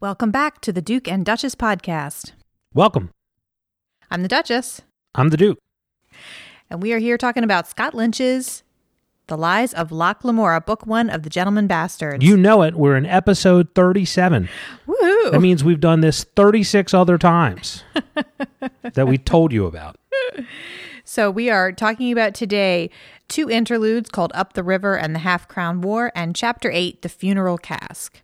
Welcome back to the Duke and Duchess podcast. Welcome. I'm the Duchess, I'm the Duke. and we are here talking about Scott Lynch's The Lies of Locke Lamora, book one of The Gentleman Bastards. You know it. We're in episode 37. Woohoo! That means we've done this 36 other times that we told you about. So we are talking about today two interludes called Up the River and the Half Crown War, and Chapter 8, The Funeral Cask.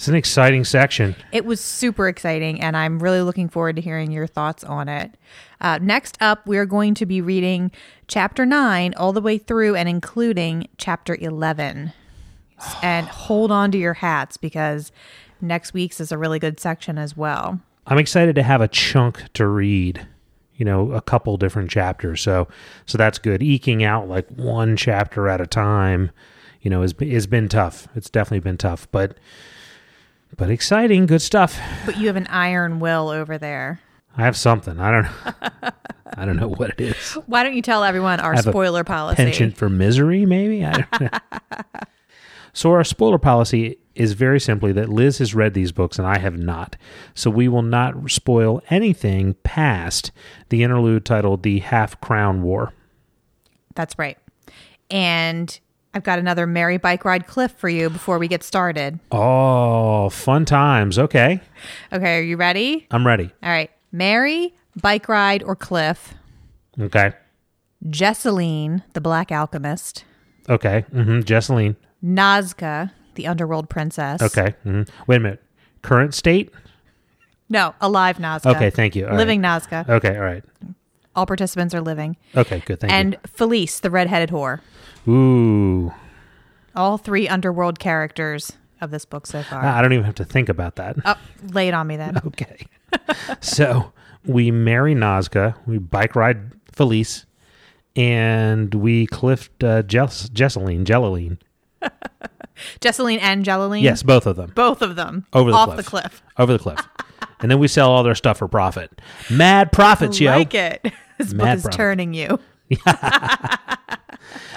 It's an exciting section. It was super exciting, and I'm really looking forward to hearing your thoughts on it. Uh, next up, we're going to be reading Chapter 9 all the way through and including Chapter 11. and hold on to your hats because next week's is a really good section as well. I'm excited to have a chunk to read, you know, a couple different chapters. So so that's good. Eking out like one chapter at a time, you know, has has been tough. It's definitely been tough, but but exciting, good stuff. But you have an iron will over there. I have something. I don't know. I don't know what it is. Why don't you tell everyone our spoiler policy? penchant for misery, maybe. I don't know. so our spoiler policy is very simply that Liz has read these books and I have not. So we will not spoil anything past the interlude titled "The Half Crown War." That's right. And I've got another Merry Bike Ride Cliff for you before we get started. Oh, fun times. Okay, Okay, are you ready? I'm ready. All right. Mary, Bike Ride, or Cliff. Okay, Jesseline, the Black Alchemist. okay. Mm-hmm. Jesseline. Nazca, the Underworld Princess. Okay. hmm Wait a minute. Current state. No, alive Nazca. Okay, thank you. All right. living Nazca. Okay, all right. All participants are living. Okay, good. Thank and Felice, the redheaded whore. Ooh, All three underworld characters of this book so far. I don't even have to think about that. oh, lay it on me then. Okay. so we marry Nazca, we bike ride Felice, and we cliffed uh, Jess- Jesseline, Jelleline. Jesseline and Jelleline. Yes, both of them. Both of them. Over the off cliff. the cliff. Over the cliff. and then we sell all their stuff for profit. Mad profits, yo. like it. This book is profit. turning you.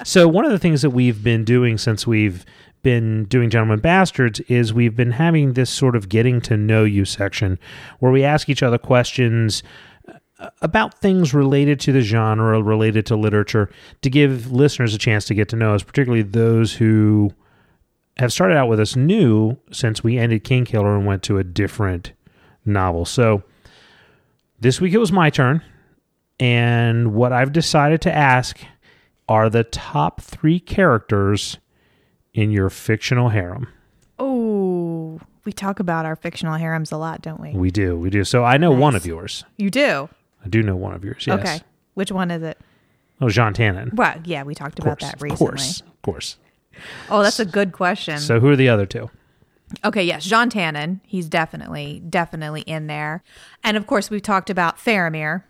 So one of the things that we've been doing since we've been doing Gentlemen Bastards is we've been having this sort of getting to know you section where we ask each other questions uh, about things related to the genre, related to literature, to give listeners a chance to get to know us, particularly those who have started out with us new since we ended King Killer and went to a different novel. So this week it was my turn. And what I've decided to ask are the top three characters in your fictional harem. Oh, we talk about our fictional harems a lot, don't we? We do, we do. So I know one of yours. You do. I do know one of yours. Yes. Okay. Which one is it? Oh, Jean Tannen. Well, yeah, we talked Of about course, that of recently. course, of course. Oh, that's a good question. So who are the other two? Okay, yes, Jean Tannen. He's definitely, definitely in there. And of course, we've talked about Faramir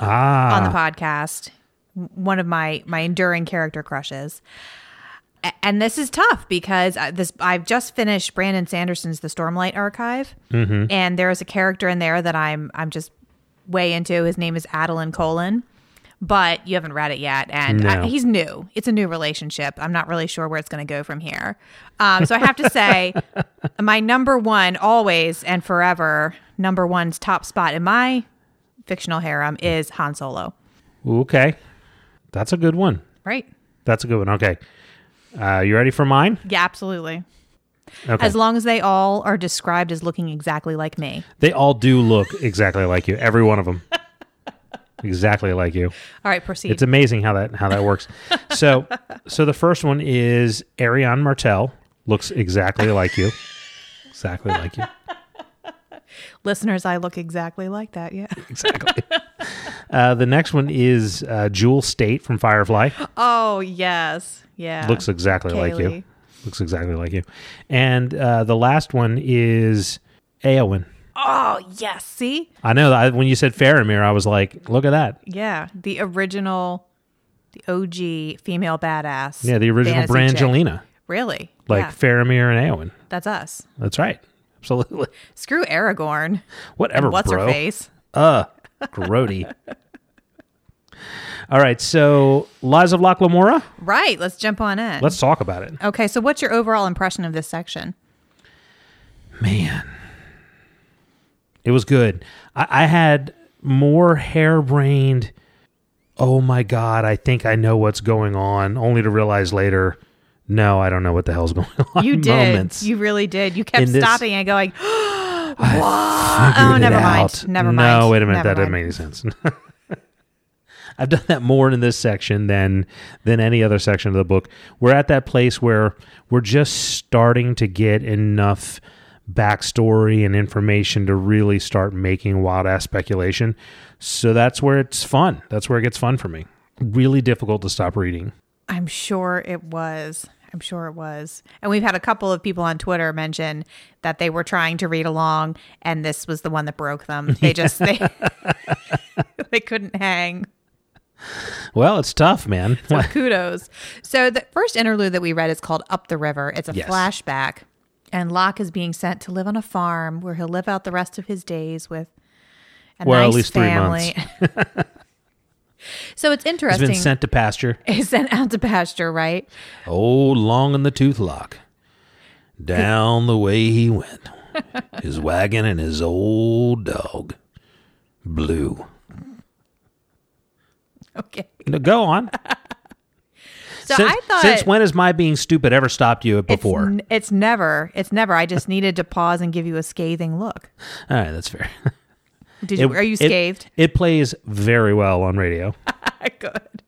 Ah, on the podcast. One of my my enduring character crushes. And this is tough because uh, this I've just finished Brandon Sanderson's The Stormlight Archive, Mm-hmm. and there is a character in there that I'm I'm just way into. His name is Adolin Kholin, but you haven't read it yet, and I, he's new. It's a new relationship. I'm not really sure where it's going to go from here. Um, so I have to say, my number one always and forever number one's top spot in my fictional harem is Han Solo. okay. That's a good one. Right? That's a good one. Okay. Uh, you ready for mine? Yeah, absolutely. Okay. As long as they all are described as looking exactly like me. they all do look exactly like you. Every one of them. exactly like you. All right, proceed. It's amazing how that how that works. So so the first one is Arianne Martell. Looks exactly like you. Exactly like you. Listeners, I look exactly like that. Yeah. Exactly. Uh, the next one is uh, Jewel Staite from Firefly. Oh yes, yeah. Looks exactly like you. Looks exactly like you. And uh, the last one is Eowyn. Oh yes. See, I know that when you said Faramir, I was like, look at that. yeah, the original, the OG female badass. Yeah, the original fantasy chick. Brangelina. Really? Like yeah, Faramir and Eowyn. that's us. That's right. absolutely. Screw Aragorn. Whatever, What's bro. her face? Uh, grody. All right, so Lies of Locke Lamora. Right. Let's jump on in. Let's talk about it. okay. So, what's your overall impression of this section? Man, it was good. I, I had more harebrained. Oh my god! I think I know what's going on. Only to realize later, no, I don't know what the hell's going on. You did. Moments. You really did. You kept this- stopping and going, what? Oh, it never mind. Never no, mind. No, wait a minute. Never that doesn't make any sense. I've done that more in this section than than any other section of the book. We're at that place where we're just starting to get enough backstory and information to really start making wild ass speculation. So that's where it's fun. That's where it gets fun for me. Really difficult to stop reading. I'm sure it was. I'm sure it was. And we've had a couple of people on Twitter mention that they were trying to read along and this was the one that broke them. They just they they couldn't hang. Well, it's tough, man. So kudos. So the first interlude that we read is called Up the River. It's a Yes. flashback. And Locke is being sent to live on a farm where he'll live out the rest of his days with a Well, at nice least three family. so it's interesting. He's been sent to pasture. He's sent out to pasture, right? Oh, long in the tooth Locke. Down the way he went. His wagon and his old dog. Blue. Okay. No, go on. So since, I thought since when has my being stupid ever stopped you before? n- it's never. It's never. I just needed to pause and give you a scathing look. All right, that's fair. Did you? It- are you it- scathed? It, plays very well on radio. Good.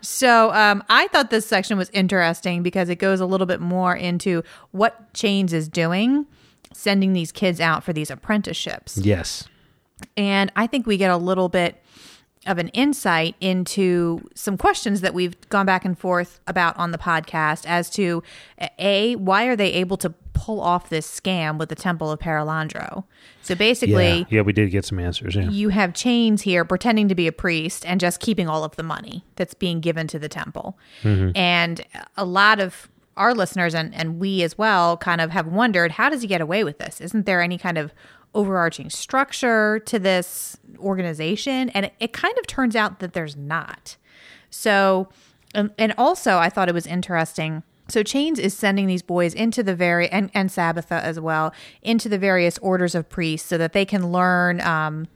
So um, I thought this section was interesting because it goes a little bit more into what Chains is doing, sending these kids out for these apprenticeships. Yes. And I think we get a little bit of an insight into some questions that we've gone back and forth about on the podcast as to A, why are they able to pull off this scam with the Temple of Perelandro? So basically, Yeah. yeah, we did get some answers. Yeah. you have chains here pretending to be a priest and just keeping all of the money that's being given to the temple. Mm-hmm. And a lot of our listeners and, and we as well kind of have wondered how does he get away with this? Isn't there any kind of overarching structure to this organization? And it, it kind of turns out that there's not. So, um, and also I thought it was interesting. So Chains is sending these boys into the very and and Sabetha as well into the various orders of priests so that they can learn um,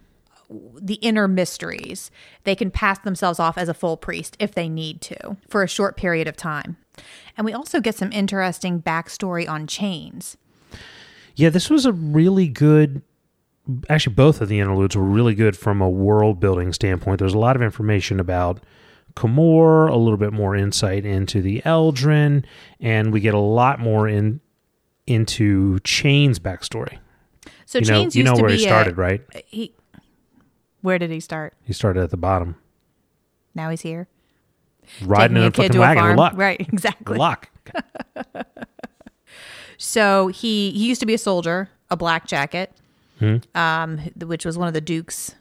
the inner mysteries. They can pass themselves off as a full priest if they need to for a short period of time. And we also get some interesting backstory on Chains. Yeah, this was a really good. Actually, both of the interludes were really good from a world building standpoint. There's a lot of information about Camorr, a little bit more insight into the Eldren, and we get a lot more in into Chain's backstory. So You know, Chains you know where he started, a, right? Uh, he, where did he start? He started at the bottom, Now he's here. riding in a a fucking wagon. Luck, Right, exactly. luck. So he he used to be a soldier, a black jacket, Hmm. um, which was one of the Duke's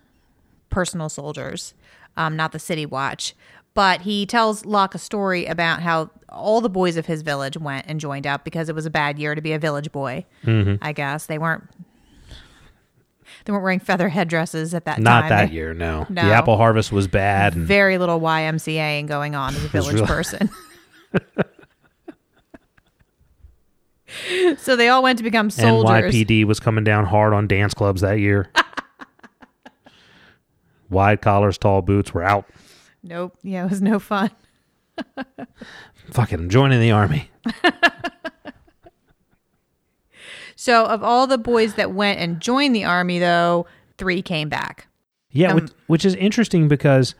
personal soldiers, um, not the City Watch. But he tells Locke a story about how all the boys of his village went and joined up because it was a bad year to be a village boy. Mm-hmm. I guess they weren't they weren't wearing feather headdresses at that Not time. Not that year, no. No. The apple harvest was bad, and Very little YMCA and going on as a village really- person. so they all went to become soldiers. NYPD was coming down hard on dance clubs that year. Wide collars, tall boots were out. Nope. Yeah, it was no fun. Fucking joining the army. So, of all the boys that went and joined the army, though, three came back. Yeah, Um, which, which is interesting because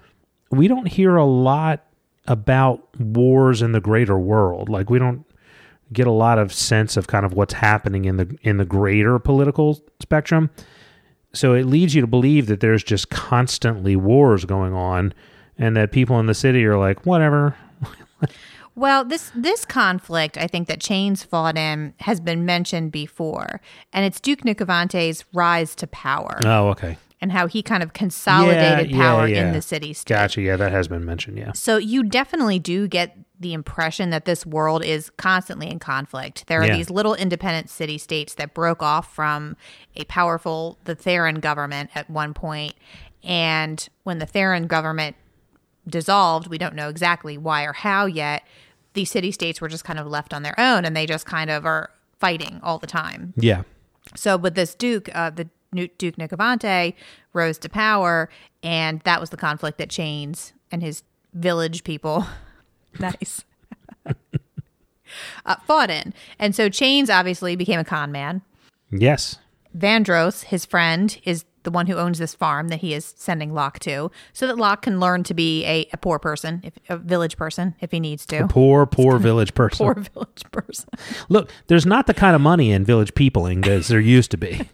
we don't hear a lot about wars in the greater world. Like we don't get a lot of sense of kind of what's happening in the in the greater political spectrum. So it leads you to believe that there's just constantly wars going on and that people in the city are like, whatever. Well, this this conflict, I think that Chains fought in, has been mentioned before, and it's Duke Nicovante's rise to power Oh, okay. and how he kind of consolidated Yeah, yeah, power yeah. in the city state. Gotcha. Yeah, that has been mentioned. Yeah. So you definitely do get the impression that this world is constantly in conflict. There are Yeah. these little independent city states that broke off from a powerful the Therin government at one point, and when the Therin government dissolved, we don't know exactly why or how yet. These city states were just kind of left on their own, and they just kind of are fighting all the time. Yeah. So, with this Duke, uh, the Duke Nicovante, rose to power, and that was the conflict that Chains and his village people, nice, uh, fought in. And so Chains obviously became a con man. Yes. Vandros, his friend, is the one who owns this farm that he is sending Locke to, so that Locke can learn to be a, a poor person, if, a village person, if he needs to. Poor, poor village person. Poor village person. Look, there's not the kind of money in village peopling as there used to be.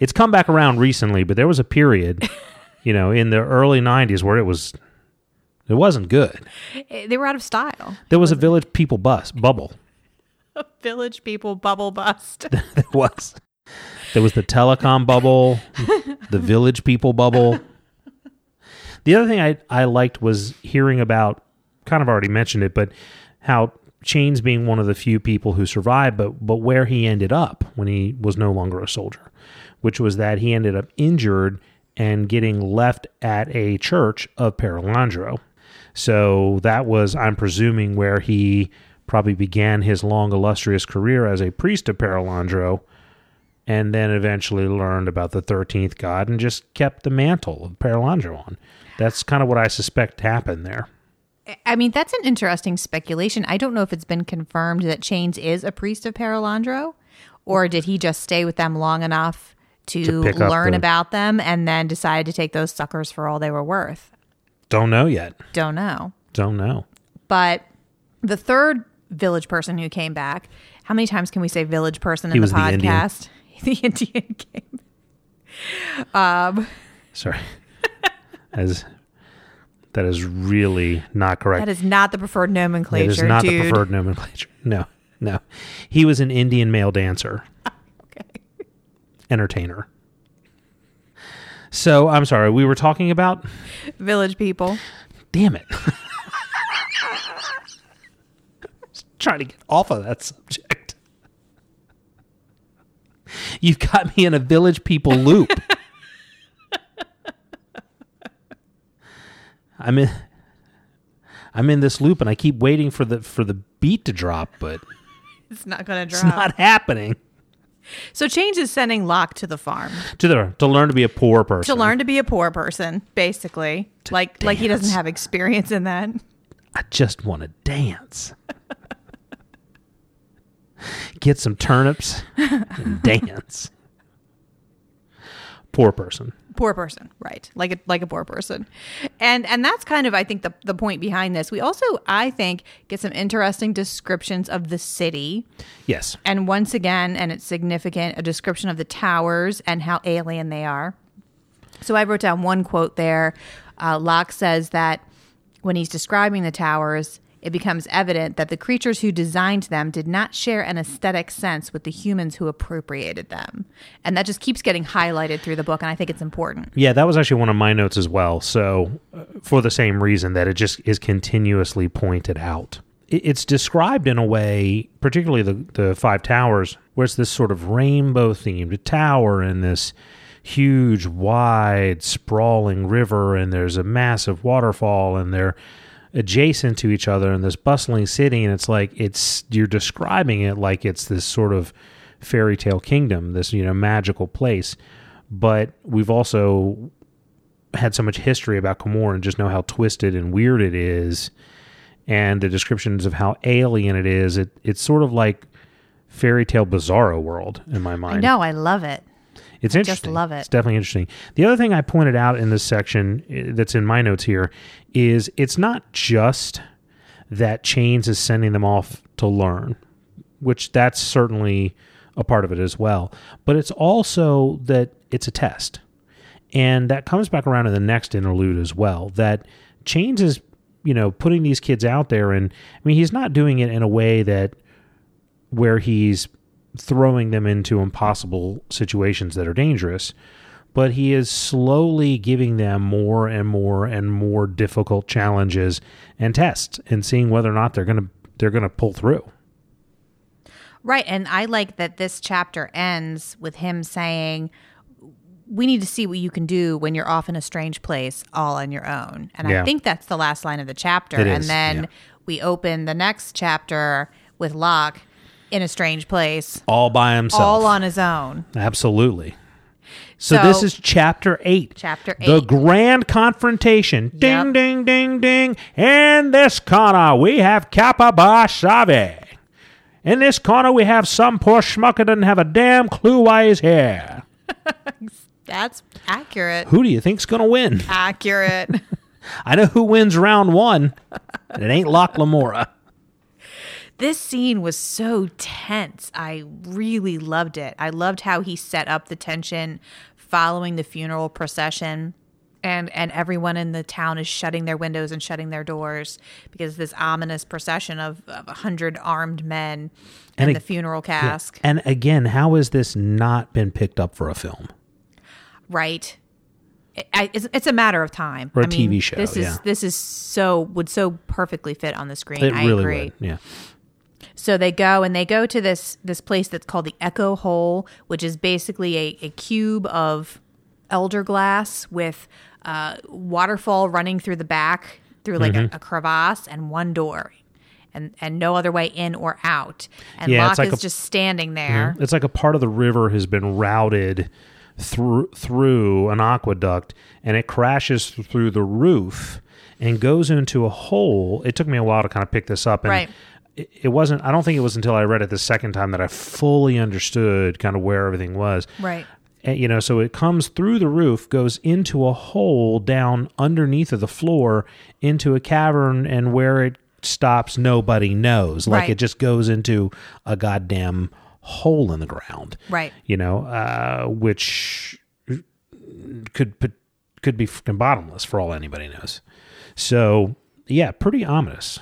it's come back around recently, but there was a period, you know, in the early 90s where it was it wasn't good. Eh, They were out of style. There was a village people bus bubble. A village people bubble bust. There was. There was the telecom bubble, the village people bubble. The other thing I, I liked was hearing about, kind of already mentioned it, but how Chains being one of the few people who survived, but but where he ended up when he was no longer a soldier, which was that he ended up injured and getting left at a church of Perelandro. So that was, I'm presuming, where he probably began his long illustrious career as a priest of Perelandro and then eventually learned about the 13th god and just kept the mantle of Perelandro on. That's kind of what I suspect happened there. I mean, that's an interesting speculation. I don't know if it's been confirmed that Chains is a priest of Perelandro, or did he just stay with them long enough to, To learn the- about them and then decide to take those suckers for all they were worth? Don't know yet. Don't know. Don't know. But the third village person who came back, how many times can we say village person in He the was the Indian. podcast? The Indian came. Um, Sorry. As that is really not correct. That is not the preferred nomenclature, It is not dude. the preferred nomenclature. No, no. He was an Indian male dancer, Okay. entertainer. So I'm sorry. We were talking about. Village people. Damn it. Trying to get off of that subject. You've got me in a village people loop. I'm in I'm in this loop and I keep waiting for the for the beat to drop, but It's not going to drop. it's drop. not happening. So Chains is sending Locke to the farm. To the, to learn to be a poor person. to learn to be a poor person, basically. like like he doesn't have experience in that. I just want to dance. Get some turnips and dance. Poor person. Poor person, right? Like a like a poor person, and and that's kind of I think the the point behind this. We also I think get some interesting descriptions of the city, Yes. and once again, and it's significant, a description of the towers and how alien they are. So I wrote down one quote there. Uh, Locke says that when he's describing the towers, it becomes evident that the creatures who designed them did not share an aesthetic sense with the humans who appropriated them. And that just keeps getting highlighted through the book, and I think it's important. Yeah, that was actually one of my notes as well. So, uh, for the same reason that it just is continuously pointed out. It- It's described in a way, particularly the, the Five Towers, where it's this sort of rainbow themed tower and this huge, wide, sprawling river, and there's a massive waterfall, and they're adjacent to each other in this bustling city. And it's like, it's, you're describing it like it's this sort of fairy tale kingdom, this, you know, magical place. But we've also had so much history about Camorr and just know how twisted and weird it is, and the descriptions of how alien it is. It it's sort of like fairy tale bizarro world in my mind. know, I love it. It's just interesting. love it. It's definitely interesting. The other thing I pointed out in this section uh, that's in my notes here is it's not just that Chains is sending them off to learn, which that's certainly a part of it as well, but it's also that it's a test. And that comes back around in the next interlude as well. That Chains is, you know, putting these kids out there and I mean he's not doing it in a way that where he's throwing them into impossible situations that are dangerous, but he is slowly giving them more and more and more difficult challenges and tests and seeing whether or not they're going to they're going to pull through. Right. And I like that this chapter ends with him saying, We need to see what you can do when you're off in a strange place all on your own. And Yeah. I think that's the last line of the chapter. It and is, then yeah. we open the next chapter with Locke in a strange place, All by himself. all on his own. Absolutely. So, So- this is chapter 8. Chapter eight. The grand confrontation. Ding Yep. ding ding ding. In this corner we have Capa. In this corner we have some poor schmuck who doesn't have a damn clue why he's here. That's accurate. Who do you think's going to win? Accurate. I know who wins round 1. and it ain't Locke Lamora. this scene was so tense. I really loved it. I loved how he set up the tension following the funeral procession. And, and everyone in the town is shutting their windows and shutting their doors because this ominous procession of, of a hundred armed men and, And it- the funeral cask. And again, how has this not been picked up for a film? right it's, it's a matter of time Or a I mean, TV show, this is yeah. this is so would so perfectly fit on the screen It i really agree would. Yeah. So they go and they go to this this place that's called the Echo Hole, which is basically a, a cube of elder glass with uh, waterfall running through the back through like Mm-hmm. a, a crevasse and one door. And, and no other way in or out. And Yeah, Locke like is a- just standing there. It's like a part of the river has been routed through through an aqueduct and it crashes through the roof and goes into a hole. It took me a while to kind of pick this up and Right. It, it wasn't I don't think it was until I read it the second time that I fully understood kind of where everything was. Right. And, you know, so it comes through the roof, goes into a hole down underneath of the floor into a cavern, and where it stops, nobody knows. Like Right. it just goes into a goddamn hole in the ground. Right. You know, uh, which could put- could be fucking bottomless for all anybody knows. So yeah, pretty ominous.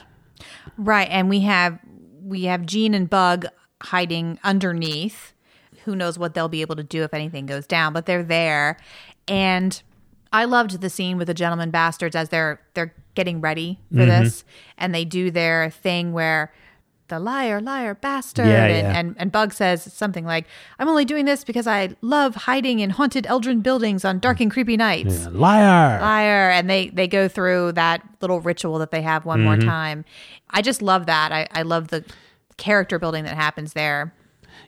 Right, and we have we have Jean and Bug hiding underneath. Who knows what they'll be able to do if anything goes down, but they're there. And I loved the scene with the gentleman bastards as they're they're getting ready for Mm-hmm. this and they do their thing where the liar, liar, bastard. Yeah, and, yeah. and and Bug says something like, I'm only doing this because I love hiding in haunted Eldren buildings on dark and creepy nights Liar. liar and they they go through that little ritual that they have one more mm-hmm. time i just love that i i love the character building that happens there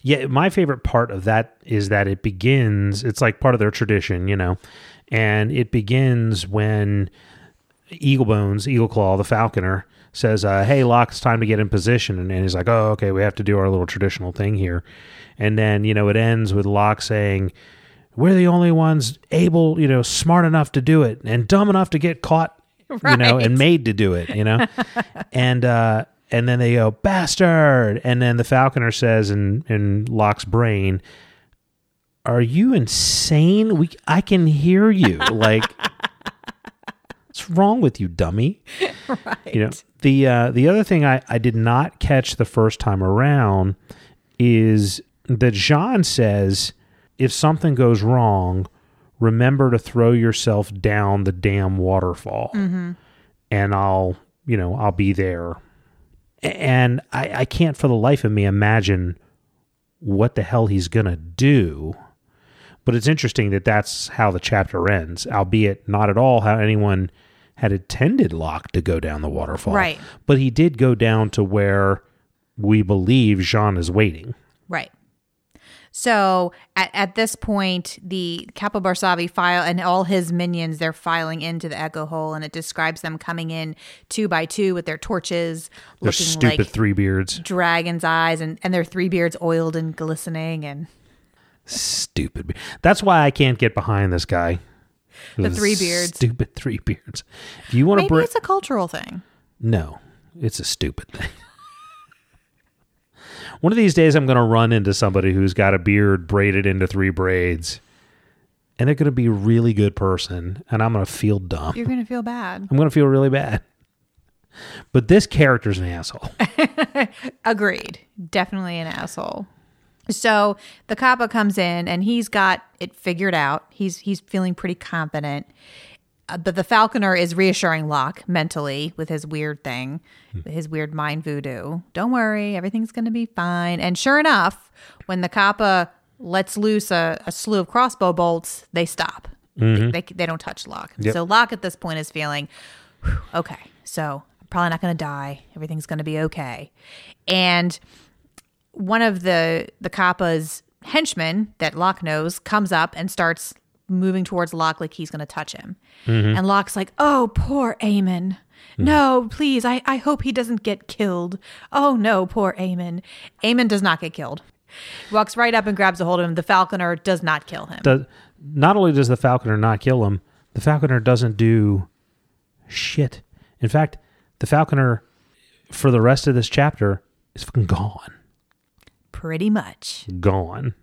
Yeah, my favorite part of that is that it begins, it's like part of their tradition, you know, and it begins when Eagle Bones, Eagle Claw, the falconer, says, uh, Hey, Locke, it's time to get in position. And, and he's like, Oh, okay, we have to do our little traditional thing here. And then, you know, it ends with Locke saying, We're the only ones able, you know, smart enough to do it and dumb enough to get caught, you know, and made to do it, you know? and, uh, and then they go, bastard. And then the falconer says in, in Locke's brain, Are you insane? We I can hear you. Like what's wrong with you, dummy? right You know, the uh, the other thing I, I did not catch the first time around is that Jean says if something goes wrong, remember to throw yourself down the damn waterfall, and I'll you know I'll be there. And I, I can't for the life of me imagine what the hell he's gonna do. But it's interesting that that's how the chapter ends, albeit not at all how anyone had intended Locke to go down the waterfall. Right. But he did go down to where we believe Jean is waiting. right so at, at this point the Capa Barsavi file and all his minions they're filing into the echo hole and it describes them coming in two by two with their torches Their looking stupid like three beards. dragon's eyes and, and their three beards oiled and glistening and Stupid. That's why I can't get behind this guy. The three beards. Stupid three beards. If you want to maybe bring it's a cultural thing No, it's a stupid thing. One of these days, I'm going to run into somebody who's got a beard braided into three braids, and they're going to be a really good person, and I'm going to feel dumb. you're gonna feel bad I'm going to feel really bad. But this character's an asshole. Agreed. Definitely an asshole. So the Capa comes in and he's got it figured out. He's he's feeling pretty confident. Uh, but the Falconer is reassuring Locke mentally with his weird thing, his weird mind voodoo. Don't worry, everything's going to be fine. And sure enough, when the Capa lets loose a, a slew of crossbow bolts, they stop. They, they, they don't touch Locke. Yep. So Locke at this point is feeling, okay, so I'm probably not going to die. Everything's going to be okay. And one of the the Capa's henchmen that Locke knows comes up and starts moving towards Locke like he's going to touch him. Mm-hmm. And Locke's like, "Oh, poor Eamon. Mm-hmm. No, please. I, I hope he doesn't get killed. Oh no, poor Eamon. Eamon does not get killed. He walks right up and grabs a hold of him. The Falconer does not kill him. Does, not only does the Falconer not kill him, the Falconer doesn't do shit. In fact, the Falconer, for the rest of this chapter, is fucking gone. Pretty much. Gone.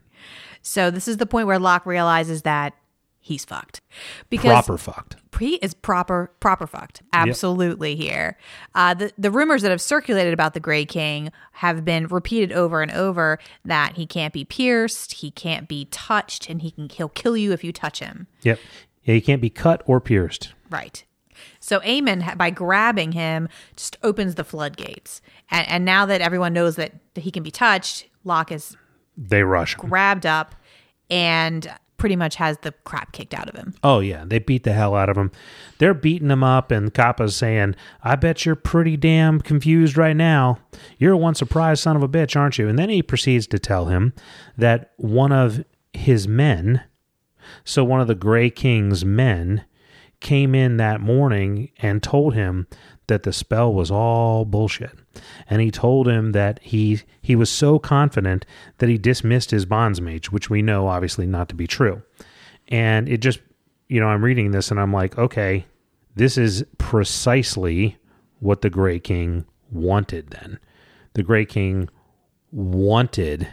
So this is the point where Locke realizes that he's fucked. Because Proper fucked. He is proper proper fucked. Absolutely here. Uh, the the rumors that have circulated about the Gray King have been repeated over and over that he can't be pierced, he can't be touched, and he can he'll kill you if you touch him. Yep. Yeah, he can't be cut or pierced. Right. So Eamon, ha- by grabbing him, just opens the floodgates. And, and now that everyone knows that, that he can be touched, Locke is They rush him. grabbed up and pretty much has the crap kicked out of him. Oh yeah, they beat the hell out of him. They're beating him up, and Capa's saying, "I bet you're pretty damn confused right now. You're one surprised son of a bitch, aren't you?" And then he proceeds to tell him that one of his men, so one of the Gray King's men, came in that morning and told him that the spell was all bullshit. And he told him that he he was so confident that he dismissed his bondsmage, which we know obviously not to be true. And it just you know, I'm reading this and I'm like, okay, this is precisely what the Grey King wanted then. The Grey King wanted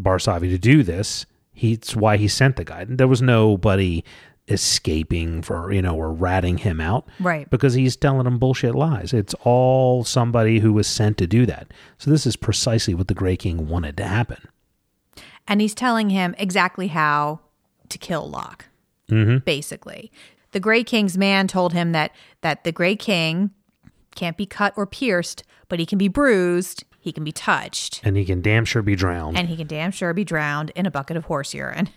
Barsavi to do this. He's why he sent the guy. There was nobody escaping for, you know, or ratting him out. Right. Because he's telling them bullshit lies. It's all somebody who was sent to do that. So this is precisely what the Grey King wanted to happen. And he's telling him exactly how to kill Locke. Mm-hmm. Basically, the Gray King's man told him that that the Gray King can't be cut or pierced, but he can be bruised, he can be touched, And he can damn sure be drowned. and he can damn sure be drowned in a bucket of horse urine.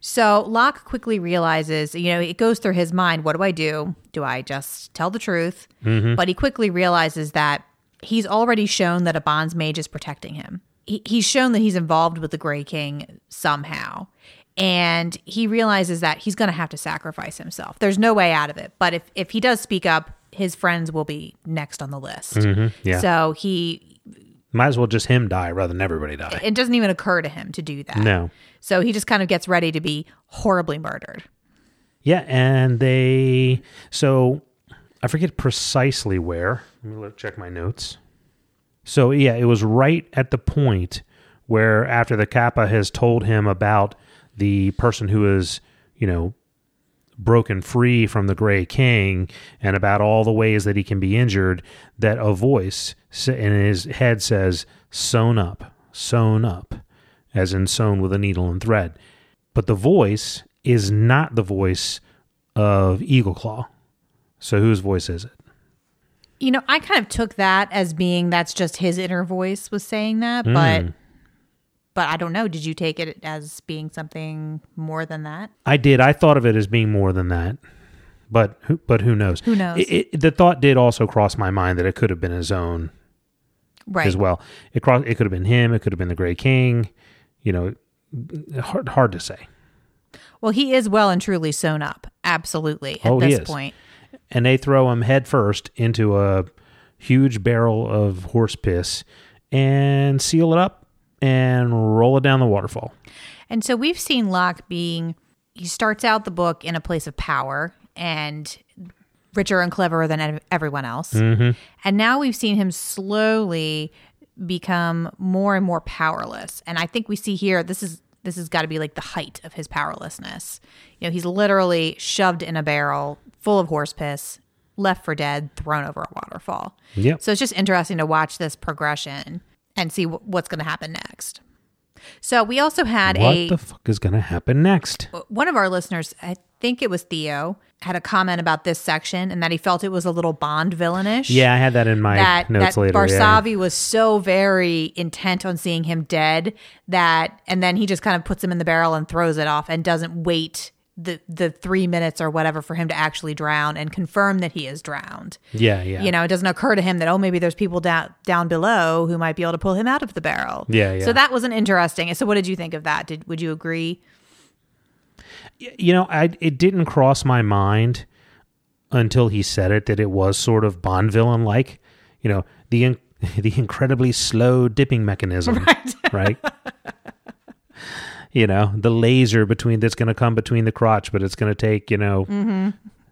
So Locke quickly realizes, you know, it goes through his mind, what do I do? Do I just tell the truth? Mm-hmm. But he quickly realizes that he's already shown that a bonds mage is protecting him. He, he's shown that he's involved with the Gray King somehow. And he realizes that he's going to have to sacrifice himself. There's no way out of it. But if, if he does speak up, his friends will be next on the list. Mm-hmm. yeah. So he, Might as well just him die rather than everybody die. it doesn't even occur to him to do that. No. So he just kind of gets ready to be horribly murdered. Yeah, and they so I forget precisely where. Let me look, check my notes. So yeah, it was right at the point where after the Capa has told him about the person who is, you know, broken free from the Gray King and about all the ways that he can be injured, that a voice in his head says, "Sewn up, sewn up," as in sewn with a needle and thread. But the voice is not the voice of Eagle Claw. So whose voice is it? You know, I kind of took that as being that's just his inner voice was saying that, hmm. but but I don't know. Did you take it as being something more than that? I did. I thought of it as being more than that, but who, but who knows? Who knows? It, it, the thought did also cross my mind that it could have been his own Right. as well. It cross. It could have been him. It could have been the Gray King. You know, hard hard to say. Well, he is well and truly sewn up. Absolutely. At Oh, he this is. point. And they throw him head first into a huge barrel of horse piss and seal it up and roll it down the waterfall. And so we've seen Locke being he starts out the book in a place of power and richer and cleverer than everyone else. Mm-hmm. And now we've seen him slowly become more and more powerless. And I think we see here this is this has got to be like the height of his powerlessness. You know, he's literally shoved in a barrel full of horse piss, left for dead, thrown over a waterfall. Yeah. So it's just interesting to watch this progression and see wh- what's going to happen next. So we also had what a What the fuck is going to happen next? one of our listeners, I think it was Theo, had a comment about this section and that he felt it was a little Bond villainish. Yeah, I had that in my that notes that later. yeah. Barsavi was so very intent on seeing him dead that, and then he just kind of puts him in the barrel and throws it off and doesn't wait the the three minutes or whatever for him to actually drown and confirm that he is drowned. Yeah, yeah. You know, it doesn't occur to him that oh maybe there's people down down below who might be able to pull him out of the barrel. Yeah, yeah. So that was an interesting. So what did you think of that? Did would you agree? You know, I it didn't cross my mind until he said it that it was sort of Bond villain like. You know, the in, the incredibly slow dipping mechanism, right? you know, the laser between that's going to come between the crotch, but it's going to take you know, mm-hmm.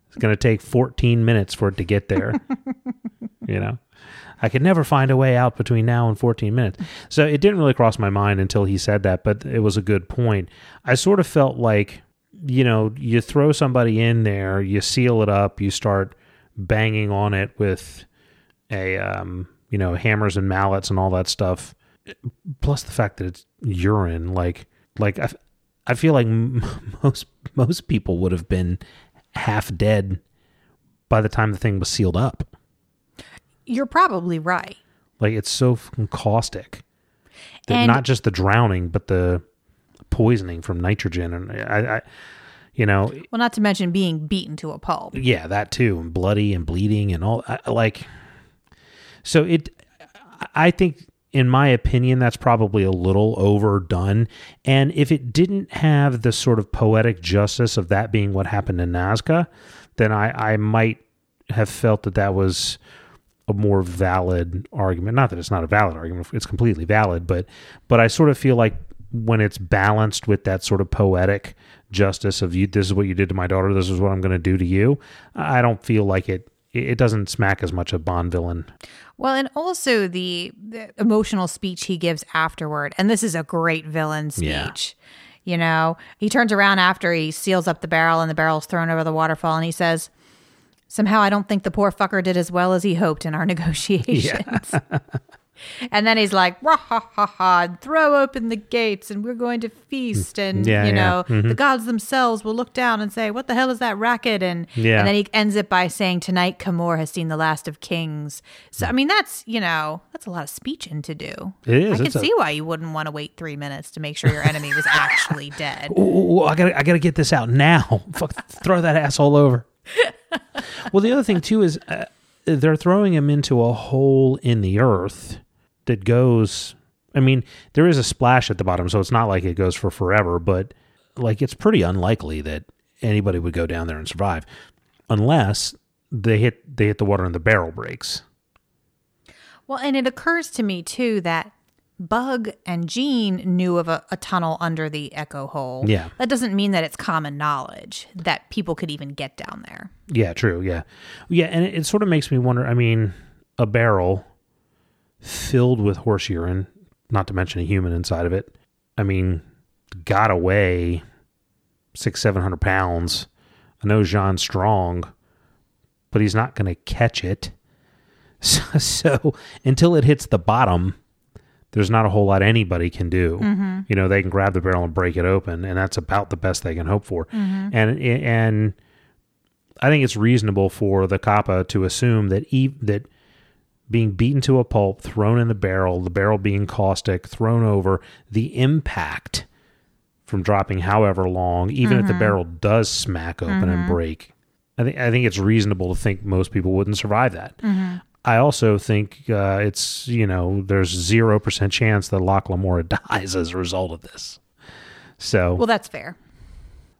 it's going to take 14 minutes for it to get there. you know. I could never find a way out between now and 14 minutes. So it didn't really cross my mind until he said that, but it was a good point. I sort of felt like, you know, you throw somebody in there, you seal it up, you start banging on it with a, um, you know, hammers and mallets and all that stuff. Plus the fact that it's urine, like, like I, I feel like m- most most people would have been half dead by the time the thing was sealed up. You're probably right. Like it's so caustic. That And- not just the drowning, but the poisoning from nitrogen, and I, I, you know, Well, not to mention being beaten to a pulp. yeah, that too, and bloody and bleeding and all. I, like, so it. I think, in my opinion, that's probably a little overdone. And if it didn't have the sort of poetic justice of that being what happened in Nazca, then I, I might have felt that that was a more valid argument. Not that it's not a valid argument; it's completely valid. But but I sort of feel like when it's balanced with that sort of poetic justice of you, this is what you did to my daughter, this is what I'm going to do to you. I don't feel like it. It doesn't smack as much of Bond villain. Well, and also the, the emotional speech he gives afterward. And this is a great villain Yeah. speech. You know, he turns around after he seals up the barrel and the barrel's thrown over the waterfall and he says, Somehow I don't think the poor fucker did as well as he hoped in our negotiations. and then he's like, ha, ha, ha, throw open the gates and we're going to feast. And, Yeah, you yeah. know, the gods themselves will look down and say, What the hell is that racket? And, Yeah. and then he ends it by saying, Tonight Camorr has seen the last of kings. So, I mean, that's, you know, that's a lot of speeching to do. It is. I can It's a- see why you wouldn't want to wait three minutes to make sure your enemy was actually dead. Ooh, ooh, ooh, I gotta, I gotta get this out now. Fuck, throw that asshole over. well, the other thing too is uh, they're throwing him into a hole in the earth that goes. I mean, there is a splash at the bottom, so it's not like it goes for forever. But like, it's pretty unlikely that anybody would go down there and survive, unless they hit they hit the water and the barrel breaks. Well, and it occurs to me too that Bug and Jean knew of a, a tunnel under the echo hole. Yeah. That doesn't mean that it's common knowledge that people could even get down there. Yeah, true. Yeah, yeah, and it, it sort of makes me wonder. I mean, a barrel filled with horse urine, not to mention a human inside of it. I mean, got away six, seven hundred pounds. I know Jean's strong, but he's not going to catch it. So, so until it hits the bottom, there's not a whole lot anybody can do. Mm-hmm. You know, they can grab the barrel and break it open, and that's about the best they can hope for. Mm-hmm. And and I think it's reasonable for the Capa to assume that e- that being beaten to a pulp, thrown in the barrel, the barrel being caustic, thrown over, the impact from dropping however long, even if the mm-hmm. barrel does smack open and mm-hmm. break, I think I think it's reasonable to think most people wouldn't survive that. Mm-hmm. I also think uh, it's you know there's zero percent chance that Locke Lamora dies as a result of this. So Well, that's fair.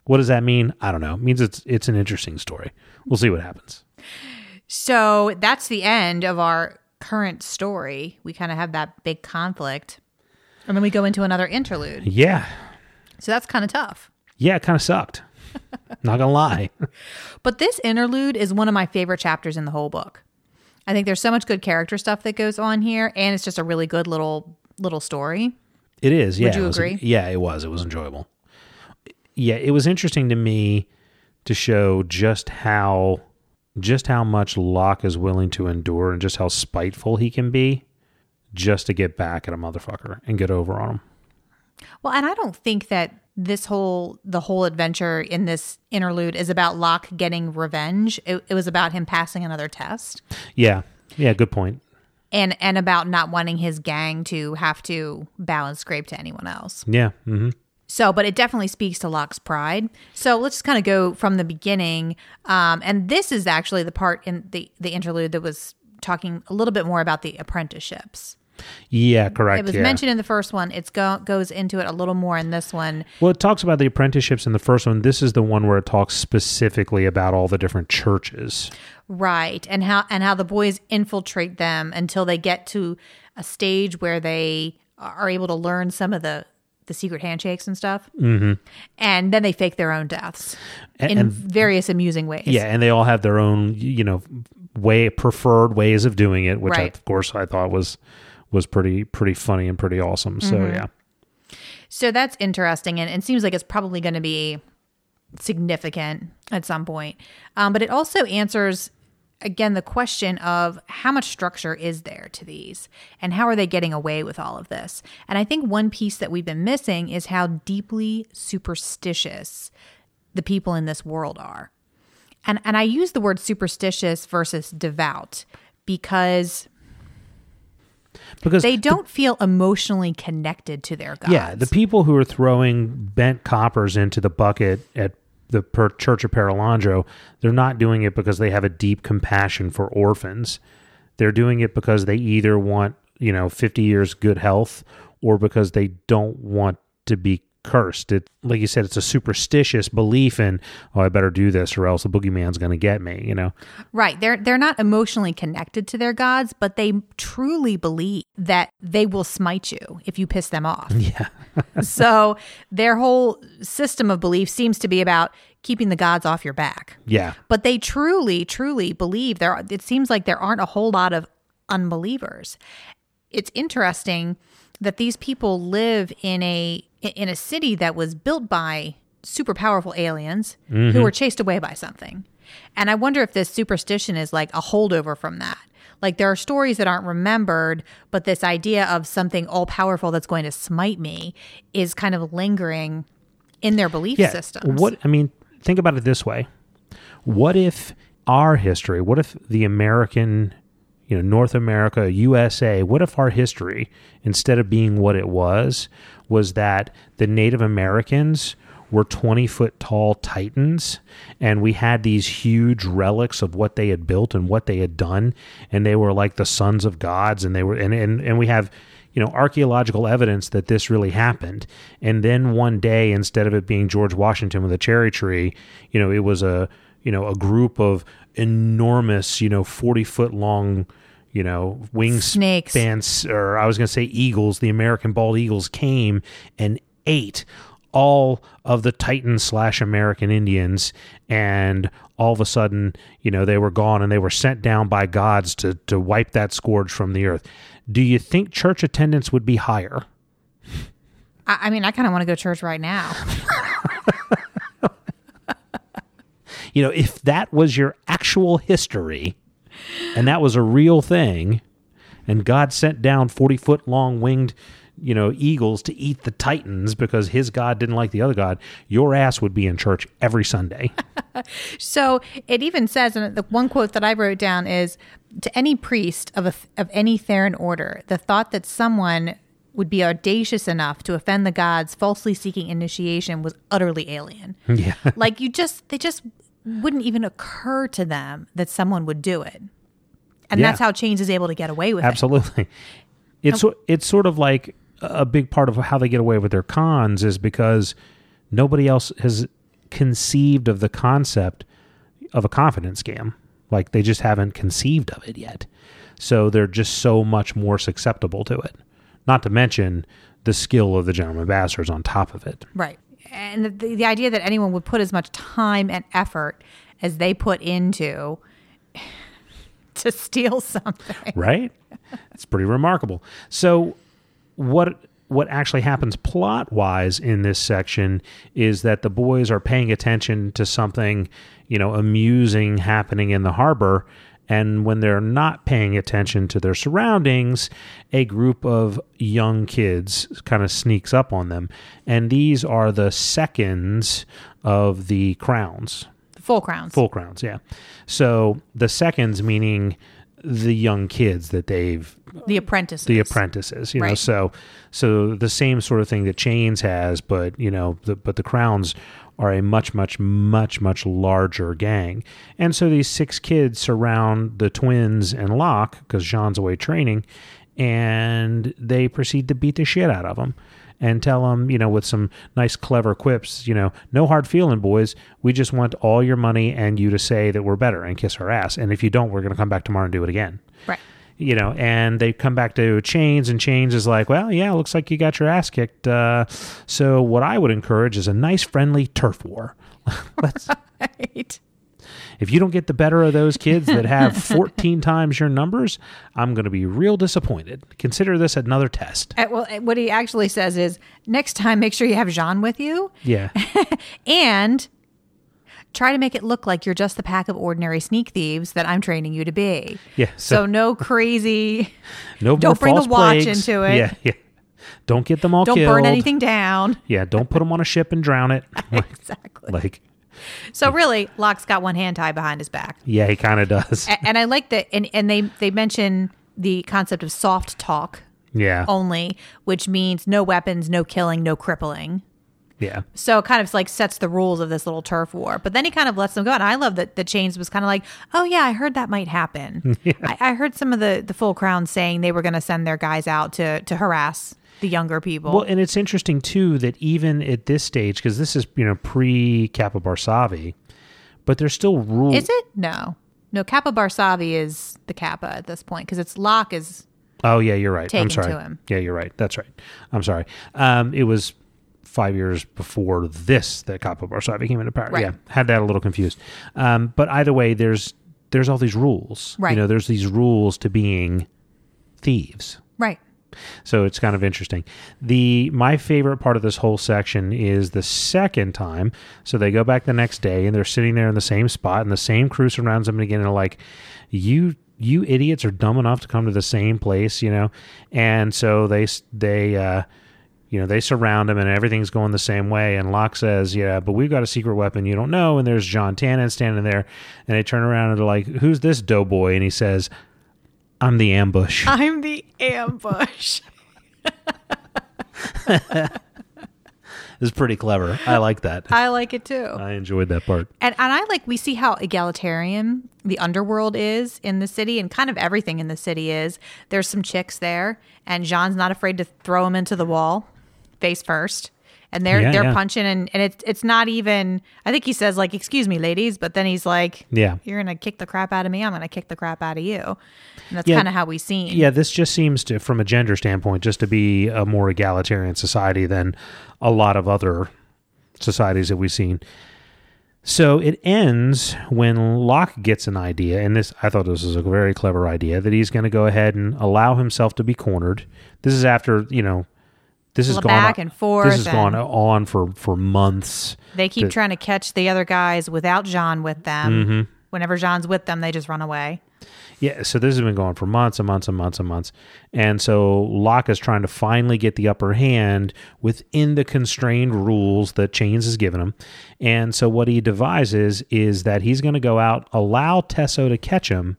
what does that mean? I don't know. It means it's it's an interesting story. We'll see what happens. So that's the end of our current story. We kind of have that big conflict. And then we go into another interlude. Yeah. So that's kind of tough. Yeah, it kind of sucked. Not gonna lie. But this interlude is one of my favorite chapters in the whole book. I think there's so much good character stuff that goes on here, and it's just a really good little little story. It is. Yeah. you it was- agree? yeah, it was. It was enjoyable. Yeah, it was interesting to me to show just how just how much Locke is willing to endure and just how spiteful he can be just to get back at a motherfucker and get over on him. Well, and I don't think that this whole the whole adventure in this interlude is about Locke getting revenge. It, it was about him passing another test, Yeah. Yeah, good point. and and about not wanting his gang to have to bow and scrape to anyone else. Yeah. hmm So, but it definitely speaks to Locke's pride. So let's just kind of go from the beginning. Um, and this is actually the part in the the interlude that was talking a little bit more about the apprenticeships. Yeah, correct. It was yeah. mentioned in the first one. It's go goes into it a little more in this one. Well, it talks about the apprenticeships in the first one. This is the one where it talks specifically about all the different churches. Right. And how and how the boys infiltrate them until they get to a stage where they are able to learn some of the the secret handshakes and stuff. Mm-hmm. And then they fake their own deaths A- in and- various amusing ways. Yeah, and they all have their own, you know, way preferred ways of doing it, which I, of course I thought was was pretty pretty funny and pretty awesome. So Mm-hmm. yeah. So that's interesting, and it seems like it's probably going to be significant at some point. Um, but it also answers again the question of how much structure is there to these, and how are they getting away with all of this? And I think one piece that we've been missing is how deeply superstitious the people in this world are. And and I use the word superstitious versus devout because Because they don't feel emotionally connected to their gods. Yeah, the people who are throwing bent coppers into the bucket at the per- Church of Perelandro, they're not doing it because they have a deep compassion for orphans. They're doing it because they either want, you know, 50 years good health or because they don't want to be cursed. It like you said it's a superstitious belief in, oh, I better do this or else the boogeyman's going to get me, you know. Right. They're they're not emotionally connected to their gods, but they truly believe that they will smite you if you piss them off. Yeah. so their whole system of belief seems to be about keeping the gods off your back. Yeah. But they truly, truly believe there. It seems like there aren't a whole lot of unbelievers. It's interesting that these people live in a in a city that was built by super powerful aliens who mm-hmm. were chased away by something. And I wonder if this superstition is like a holdover from that. Like there are stories that aren't remembered, but this idea of something all powerful that's going to smite me is kind of lingering in their belief yeah. systems. What I mean, think about it this way: What if our history? What if the American, you know, North America, USA? What if our history, instead of being what it was, was that the Native Americans were 20 foot tall titans and we had these huge relics of what they had built and what they had done and they were like the sons of gods and they were and and, and we have you know archaeological evidence that this really happened and then one day instead of it being George Washington with a cherry tree you know it was a you know a group of enormous you know 40 foot long you know wings Snakes. spans or I was going to say eagles the American bald eagles came and ate all of the Titan slash American Indians, and all of a sudden, you know, they were gone and they were sent down by gods to to wipe that scourge from the earth. Do you think church attendance would be higher? I, I mean, I kind of want to go to church right now. You know, if that was your actual history, and that was a real thing, and God sent down forty foot long winged, you know, eagles to eat the titans because his God didn't like the other God, your ass would be in church every Sunday. So it even says, and the one quote that I wrote down is to any priest of, a, of any Therin order, the thought that someone would be audacious enough to offend the gods falsely seeking initiation was utterly alien. yeah. like you just, they just wouldn't even occur to them that someone would do it. And Yeah. that's how Chains is able to get away with it. Absolutely. It's it's sort of like a big part of how they get away with their cons is because nobody else has conceived of the concept of a confidence scam. Like they just haven't conceived of it yet. So they're just so much more susceptible to it. Not to mention the skill of the gentleman bastards on top of it. Right. And the, the, idea that anyone would put as much time and effort as they put into to steal something. right? It's pretty remarkable. So, what what actually happens plot wise in this section is that the boys are paying attention to something, you know, amusing happening in the harbor, And when they're not paying attention to their surroundings, a group of young kids kind of sneaks up on them. And these are the seconds of the crowns. Full crowns. Full crowns, yeah. So the seconds meaning the young kids that they've the apprentices. the apprentices you know so so the same sort of thing that chains has but you know the, but the crowns are a much much much much larger gang. And so these six kids surround the twins and Locke because Jean's away training and they proceed to beat the shit out of them and tell them you know with some nice clever quips you know no hard feeling boys. We just want all your money and you to say that we're better and kiss our ass. And if you don't we're going to come back tomorrow and do it again. Right. You know, and they come back to Chains, and Chains is like, well, yeah, looks like you got your ass kicked. Uh, so what I would encourage is a nice, friendly turf war. Let's, Right. if you don't get the better of those kids that have 14 times your numbers, I'm going to be real disappointed. Consider this another test. Uh, Well, uh, what he actually says is next time, make sure you have Jean with you Yeah. and try to make it look like you're just the pack of ordinary sneak thieves that I'm training you to be. Yeah. So, So, no crazy, no don't bring the watch plagues. into it. Yeah. Yeah. Don't get them all don't killed. burn anything down. Yeah. Don't put them on a ship and drown it. Like, Exactly. like So really, Locke's got one hand tied behind his back. yeah, he kind of does. A- and I like that and, and they they mention the concept of soft talk Yeah. only, which means no weapons, no killing, no crippling. Yeah. So it kind of like sets the rules of this little turf war. But then he kind of lets them go. And I love that the Chains was kind of like, oh, yeah, I heard that might happen. I, I heard some of the, the full crown saying they were going to send their guys out to, to harass the younger people. Well, and it's interesting too that even at this stage, because this is you know pre Capa Barsavi, but there's still rules. is it? No. No, Capa Barsavi is the Capa at this point because it's Locke is. Oh yeah, you're right. I'm sorry. to him. Yeah, you're right. That's right. I'm sorry. Um, it was five years before this that Capa Barsavi came into power. Right. Yeah, had that a little confused. Um, but either way, there's there's all these rules. Right. You know, there's these rules to being thieves. Right. So it's kind of interesting. The my favorite part of this whole section is the second time. So they go back the next day and they're sitting there in the same spot and the same crew surrounds them again and are like, "You you idiots are dumb enough to come to the same place, you know?" And so they they uh you know, they surround him and everything's going the same way. And Locke says, Yeah, but we've got a secret weapon you don't know. And there's Jean Tannen standing there. And they turn around and they're like, Who's this doughboy? And he says, I'm the ambush. I'm the ambush. It's pretty clever. I like that. I like it too. I enjoyed that part. And and I like we see how egalitarian the underworld is in the city and kind of everything in the city is. There's some chicks there and Jean's not afraid to throw them into the wall face first. And they're Yeah, they're yeah. punching and, and it's it's not even I think he says like, excuse me, ladies, but then he's like, Yeah. You're gonna kick the crap out of me, I'm gonna kick the crap out of you. And that's Yeah. kind of how we see Yeah, this just seems to, from a gender standpoint, just to be a more egalitarian society than a lot of other societies that we've seen. So it ends when Locke gets an idea, and this I thought this was a very clever idea that he's going to go ahead and allow himself to be cornered. This is after you know, this is gone back on- and forth This has gone on for for months. They keep The- trying to catch the other guys without Jean with them. Mm-hmm. Whenever Jean's with them, they just run away. Yeah, so this has been going for months and months and months and months. And so Locke is trying to finally get the upper hand within the constrained rules that Chains has given him. And so what he devises is that he's going to go out, allow Tesso to catch him,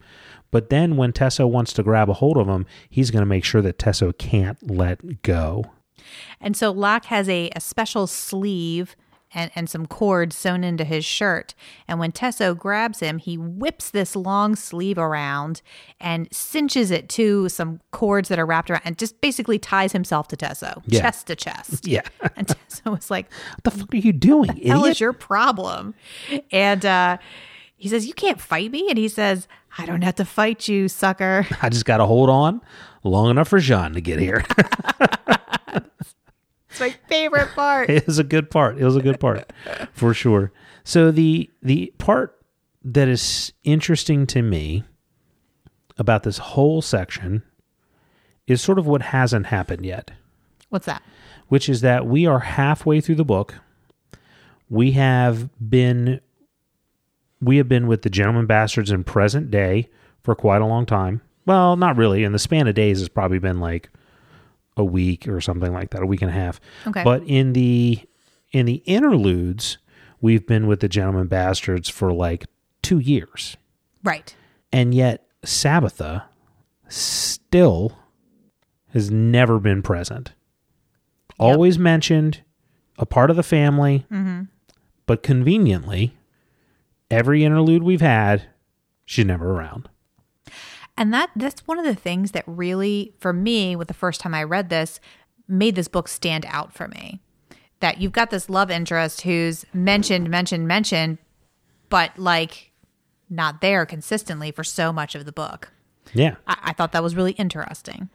but then when Tesso wants to grab a hold of him, he's going to make sure that Tesso can't let go. And so Locke has a, a special sleeve and, and some cords sewn into his shirt. And when Tesso grabs him, he whips this long sleeve around and cinches it to some cords that are wrapped around and just basically ties himself to Tesso, Yeah. chest to chest. Yeah. And Tesso was like, What the fuck are you doing, hell is your problem? And uh, he says, You can't fight me. And he says, I don't have to fight you, sucker. I just got to hold on long enough for Jean to get here. It's my favorite part. it was a good part. It was a good part for sure. So the the part that is interesting to me about this whole section is sort of what hasn't happened yet, What's that? which is that we are halfway through the book. We have been we have been with the gentleman bastards in present day for quite a long time. Well, not really. In the span of days, it's probably been like a week or something like that, a week and a half. Okay. But in the in the interludes, we've been with the Gentleman Bastards for like two years, Right. and yet Sabetha still has never been present. Always mentioned, a part of the family, mm-hmm. but conveniently, every interlude we've had, she's never around. And that that's one of the things that really, for me, with the first time I read this, made this book stand out for me. That you've got this love interest who's mentioned, mentioned, mentioned, but like not there consistently for so much of the book. Yeah, I, I thought that was really interesting.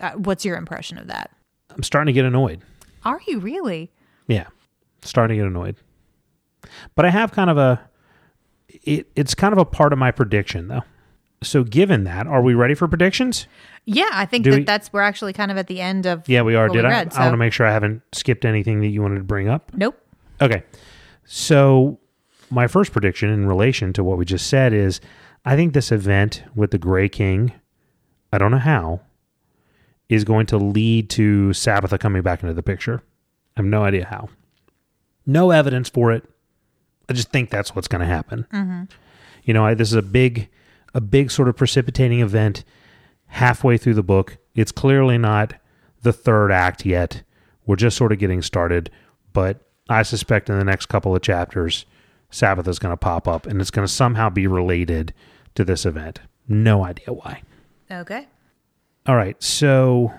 Uh, what's your impression of that? I'm starting to get annoyed. Are you really? Yeah, starting to get annoyed. But I have kind of a, it, it's kind of a part of my prediction though. So given that, are we ready for predictions? Yeah, I think Do that we- that's we're actually kind of at the end of Yeah, we are. Did we I? read, I want to make sure I haven't skipped anything that you wanted to bring up. Nope. Okay. So, my first prediction in relation to what we just said is I think this event with the Gray King, I don't know how, is going to lead to Sabetha coming back into the picture. I have no idea how. No evidence for it. I just think that's what's going to happen. Mm-hmm. You know, I, this is a big, a big sort of precipitating event halfway through the book. It's clearly not the third act yet. We're just sort of getting started, but I suspect in the next couple of chapters, Sabetha is going to pop up and it's going to somehow be related to this event. No idea why. Okay. All right, so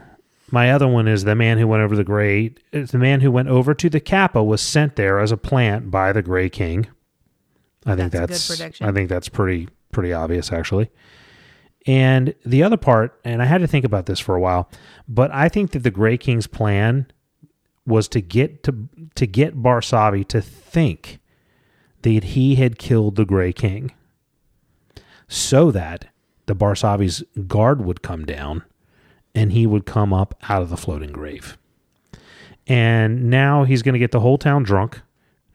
my other one is the man who went over the gray. It's the man who went over to the Capa was sent there as a plant by the Gray King. I think That's a good that's, prediction. I think that's pretty pretty obvious actually. And the other part, and I had to think about this for a while, but I think that the Gray King's plan was to get to to get Barsavi to think that he had killed the Gray King, so that the Barsavi's guard would come down, and he would come up out of the floating grave. And now he's going to get the whole town drunk.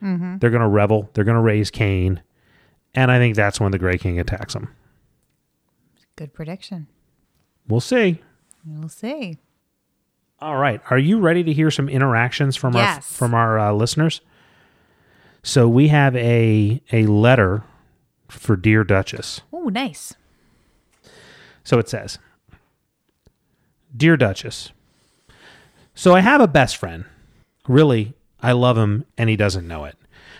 Mm-hmm. They're going to revel. They're going to raise Cain, and I think that's when the Gray King attacks them. Good prediction. We'll see. We'll see. All right. Are you ready to hear some interactions from our from our uh, listeners? So we have a a letter for dear Duchess. Oh, nice. So it says, "Dear Duchess, so I have a best friend. Really, I love him and he doesn't know it.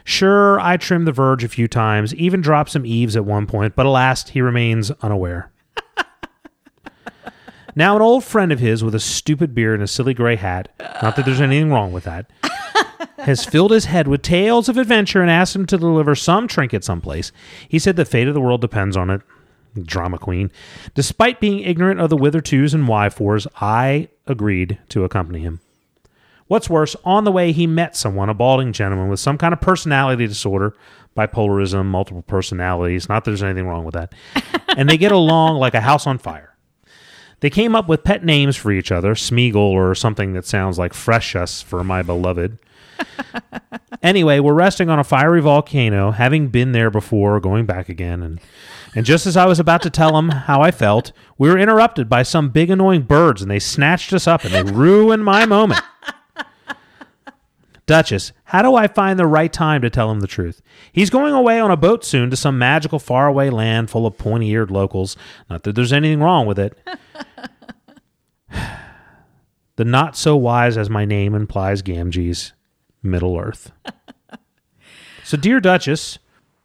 Sure, I trimmed the verge a few times, even dropped some eaves at one point, but alas, he remains unaware." Now, an old friend of his with a stupid beard and a silly gray hat, not that there's anything wrong with that, has filled his head with tales of adventure and asked him to deliver some trinket someplace. He said the fate of the world depends on it. Drama queen. Despite being ignorant of the whither twos and why fours, I agreed to accompany him. What's worse, on the way he met someone, a balding gentleman with some kind of personality disorder, bipolarism, multiple personalities. Not that there's anything wrong with that. and they get along like a house on fire. They came up with pet names for each other, Smeagol or something that sounds like Freshus for my beloved. anyway, we're resting on a fiery volcano, having been there before, going back again, and and just as I was about to tell them how I felt, we were interrupted by some big annoying birds, and they snatched us up and they ruined my moment. Duchess, how do I find the right time to tell him the truth? He's going away on a boat soon to some magical faraway land full of pointy eared locals. Not that there's anything wrong with it. the not so wise as my name implies Gamgee's Middle Earth. so, dear Duchess,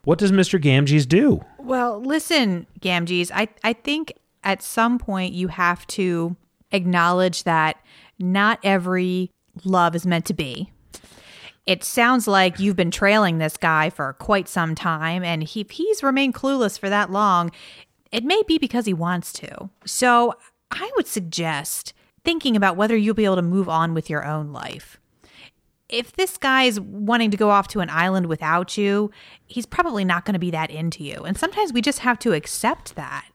what does Mr. Gamgees do? Well, listen, Gamgees, I, I think at some point you have to acknowledge that not every love is meant to be. It sounds like you've been trailing this guy for quite some time, and he, if he's remained clueless for that long, it may be because he wants to. So I would suggest thinking about whether you'll be able to move on with your own life if this guy's wanting to go off to an island without you, he's probably not going to be that into you. And sometimes we just have to accept that.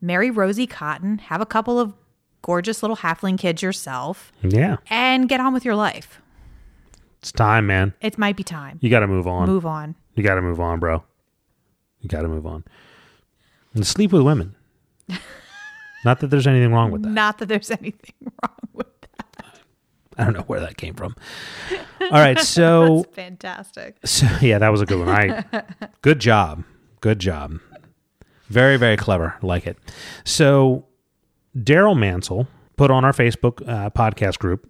Marry Rosie Cotton, have a couple of gorgeous little halfling kids yourself, Yeah, and get on with your life. It's time, man. It might be time. You got to move on. Move on. You got to move on, bro. You got to move on. And sleep with women. Not that there's anything wrong with that. Not that there's anything wrong with that. I don't know where that came from. All right, so That's fantastic. So yeah, that was a good one. I good job. Good job. Very, very clever. Like it. So Daryl Mansell put on our Facebook uh, podcast group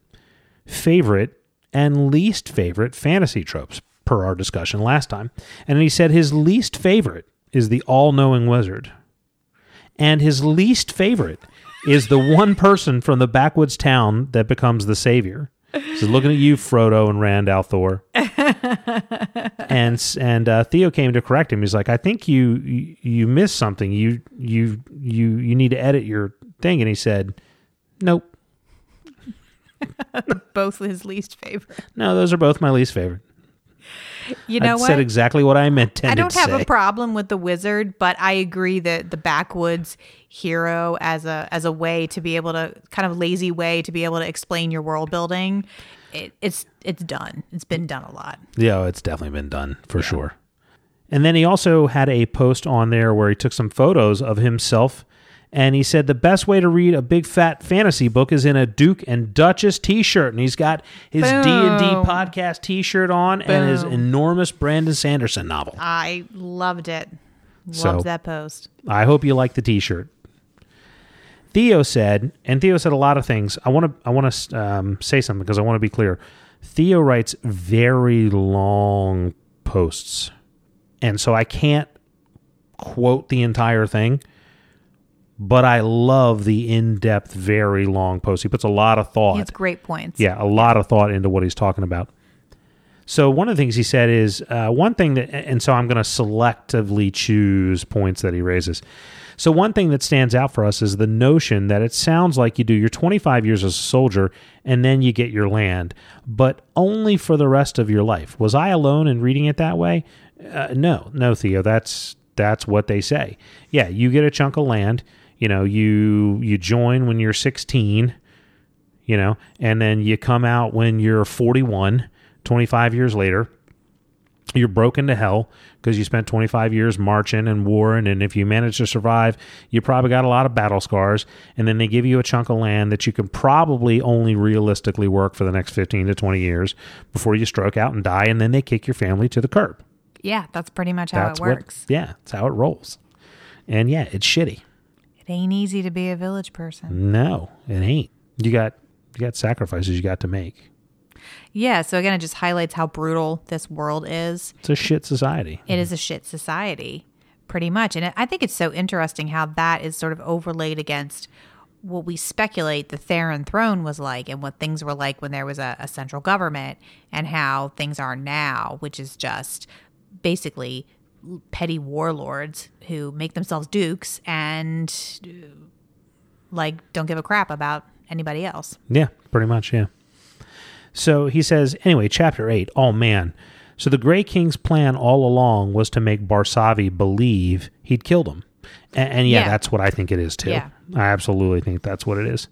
favorite and least favorite fantasy tropes per our discussion last time. And he said his least favorite is the all knowing wizard. And his least favorite is the one person from the backwoods town that becomes the savior. So looking at you, Frodo and Rand al'Thor and and uh, Theo came to correct him. He's like, I think you you, you missed something. You you you you need to edit your thing. And he said, Nope, Both his least favorite. no, those are both my least favorite. You know I what? said exactly what I meant. I don't have say. a problem with the wizard, but I agree that the backwoods hero as a as a way to be able to kind of lazy way to be able to explain your world building, it, it's it's done. It's been done a lot. Yeah, it's definitely been done for sure. And then he also had a post on there where he took some photos of himself and he said the best way to read a big fat fantasy book is in a Duke and Duchess t-shirt and he's got his D&D podcast t-shirt on and his enormous Brandon Sanderson novel. I loved it. Loved So- that post. I hope you like the T-shirt. Theo said, and Theo said a lot of things. I want to I want to um, say something because I want to be clear. Theo writes very long posts, and so I can't quote the entire thing. But I love the in-depth, very long post. He puts a lot of thought. He has great points. Yeah, a lot of thought into what he's talking about. So one of the things he said is uh, one thing that, and so I'm going to selectively choose points that he raises. So one thing that stands out for us is the notion that it sounds like you do your 25 years as a soldier and then you get your land, but only for the rest of your life. Was I alone in reading it that way? Uh, no, no, Theo. That's that's what they say. Yeah, you get a chunk of land. You know, you you join when you're 16 you know, and then you come out when you're 41, 25 years later. You're broken to hell because you spent 25 years marching and warring. And if you manage to survive, you probably got a lot of battle scars. And then they give you a chunk of land that you can probably only realistically work for the next 15 to 20 years before you stroke out and die. And then they kick your family to the curb. Yeah, that's pretty much how That's it works. What, yeah, that's how it rolls. And yeah, it's shitty. It ain't easy to be a village person. No, it ain't. You got you got sacrifices you got to make. Yeah, so again, it just highlights how brutal this world is. It's a shit society. It is a shit society, pretty much. And I think it's so interesting how that is sort of overlaid against what we speculate the Therin throne was like and what things were like when there was a, a central government and how things are now, which is just basically petty warlords who make themselves dukes and like don't give a crap about anybody else. Yeah, pretty much, yeah. So he says, anyway, chapter 8, oh man. So the Grey King's plan all along was to make Barsavi believe he'd killed him. And, and yeah, Yeah. that's what I think it is too. Yeah. I absolutely think that's what it is.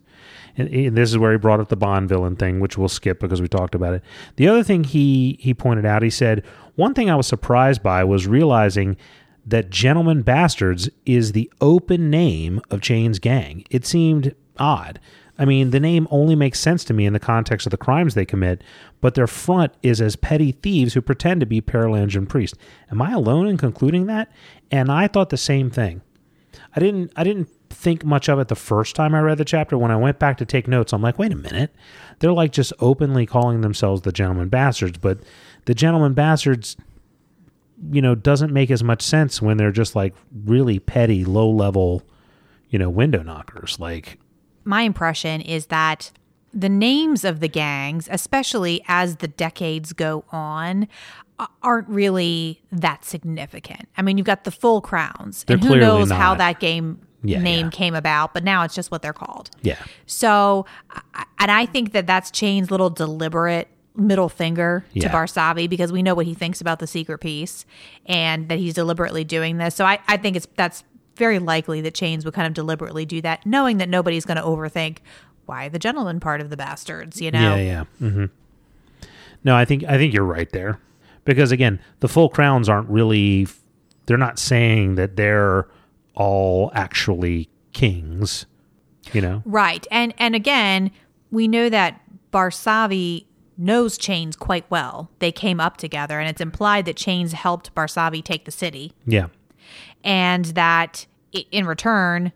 And, and this is where he brought up the Bond villain thing, which we'll skip because we talked about it. The other thing he he pointed out, he said, one thing I was surprised by was realizing that Gentlemen Bastards is the open name of Chain's gang. It seemed odd. I mean, the name only makes sense to me in the context of the crimes they commit, but their front is as petty thieves who pretend to be Perelandran priests. Am I alone in concluding that? And I thought the same thing. I didn't I didn't think much of it the first time I read the chapter. When I went back to take notes, I'm like, wait a minute. They're like just openly calling themselves the gentlemen bastards, but the gentlemen bastards you know doesn't make as much sense when they're just like really petty, low level, you know, window knockers. Like my impression is that the names of the gangs, especially as the decades go on, aren't really that significant. I mean, you've got the full crowns, They're and who knows how that game Yeah, name yeah. came about, but now it's just what they're called. yeah. So, and I think that that's Chain's little deliberate middle finger to Yeah. Barsavi because we know what he thinks about the secret peace and that he's deliberately doing this. So I, I think it's that's very likely that Chains would kind of deliberately do that, knowing that nobody's going to overthink why the gentleman part of the bastards, you know? Yeah, yeah. hmm No, I think I think you're right there, because again, the full crowns aren't really. They're not saying that they're all actually kings. You know, Right. And and again, we know that Barsavi knows Chains quite well. They came up together and it's implied that Chains helped Barsavi take the city yeah, and that in return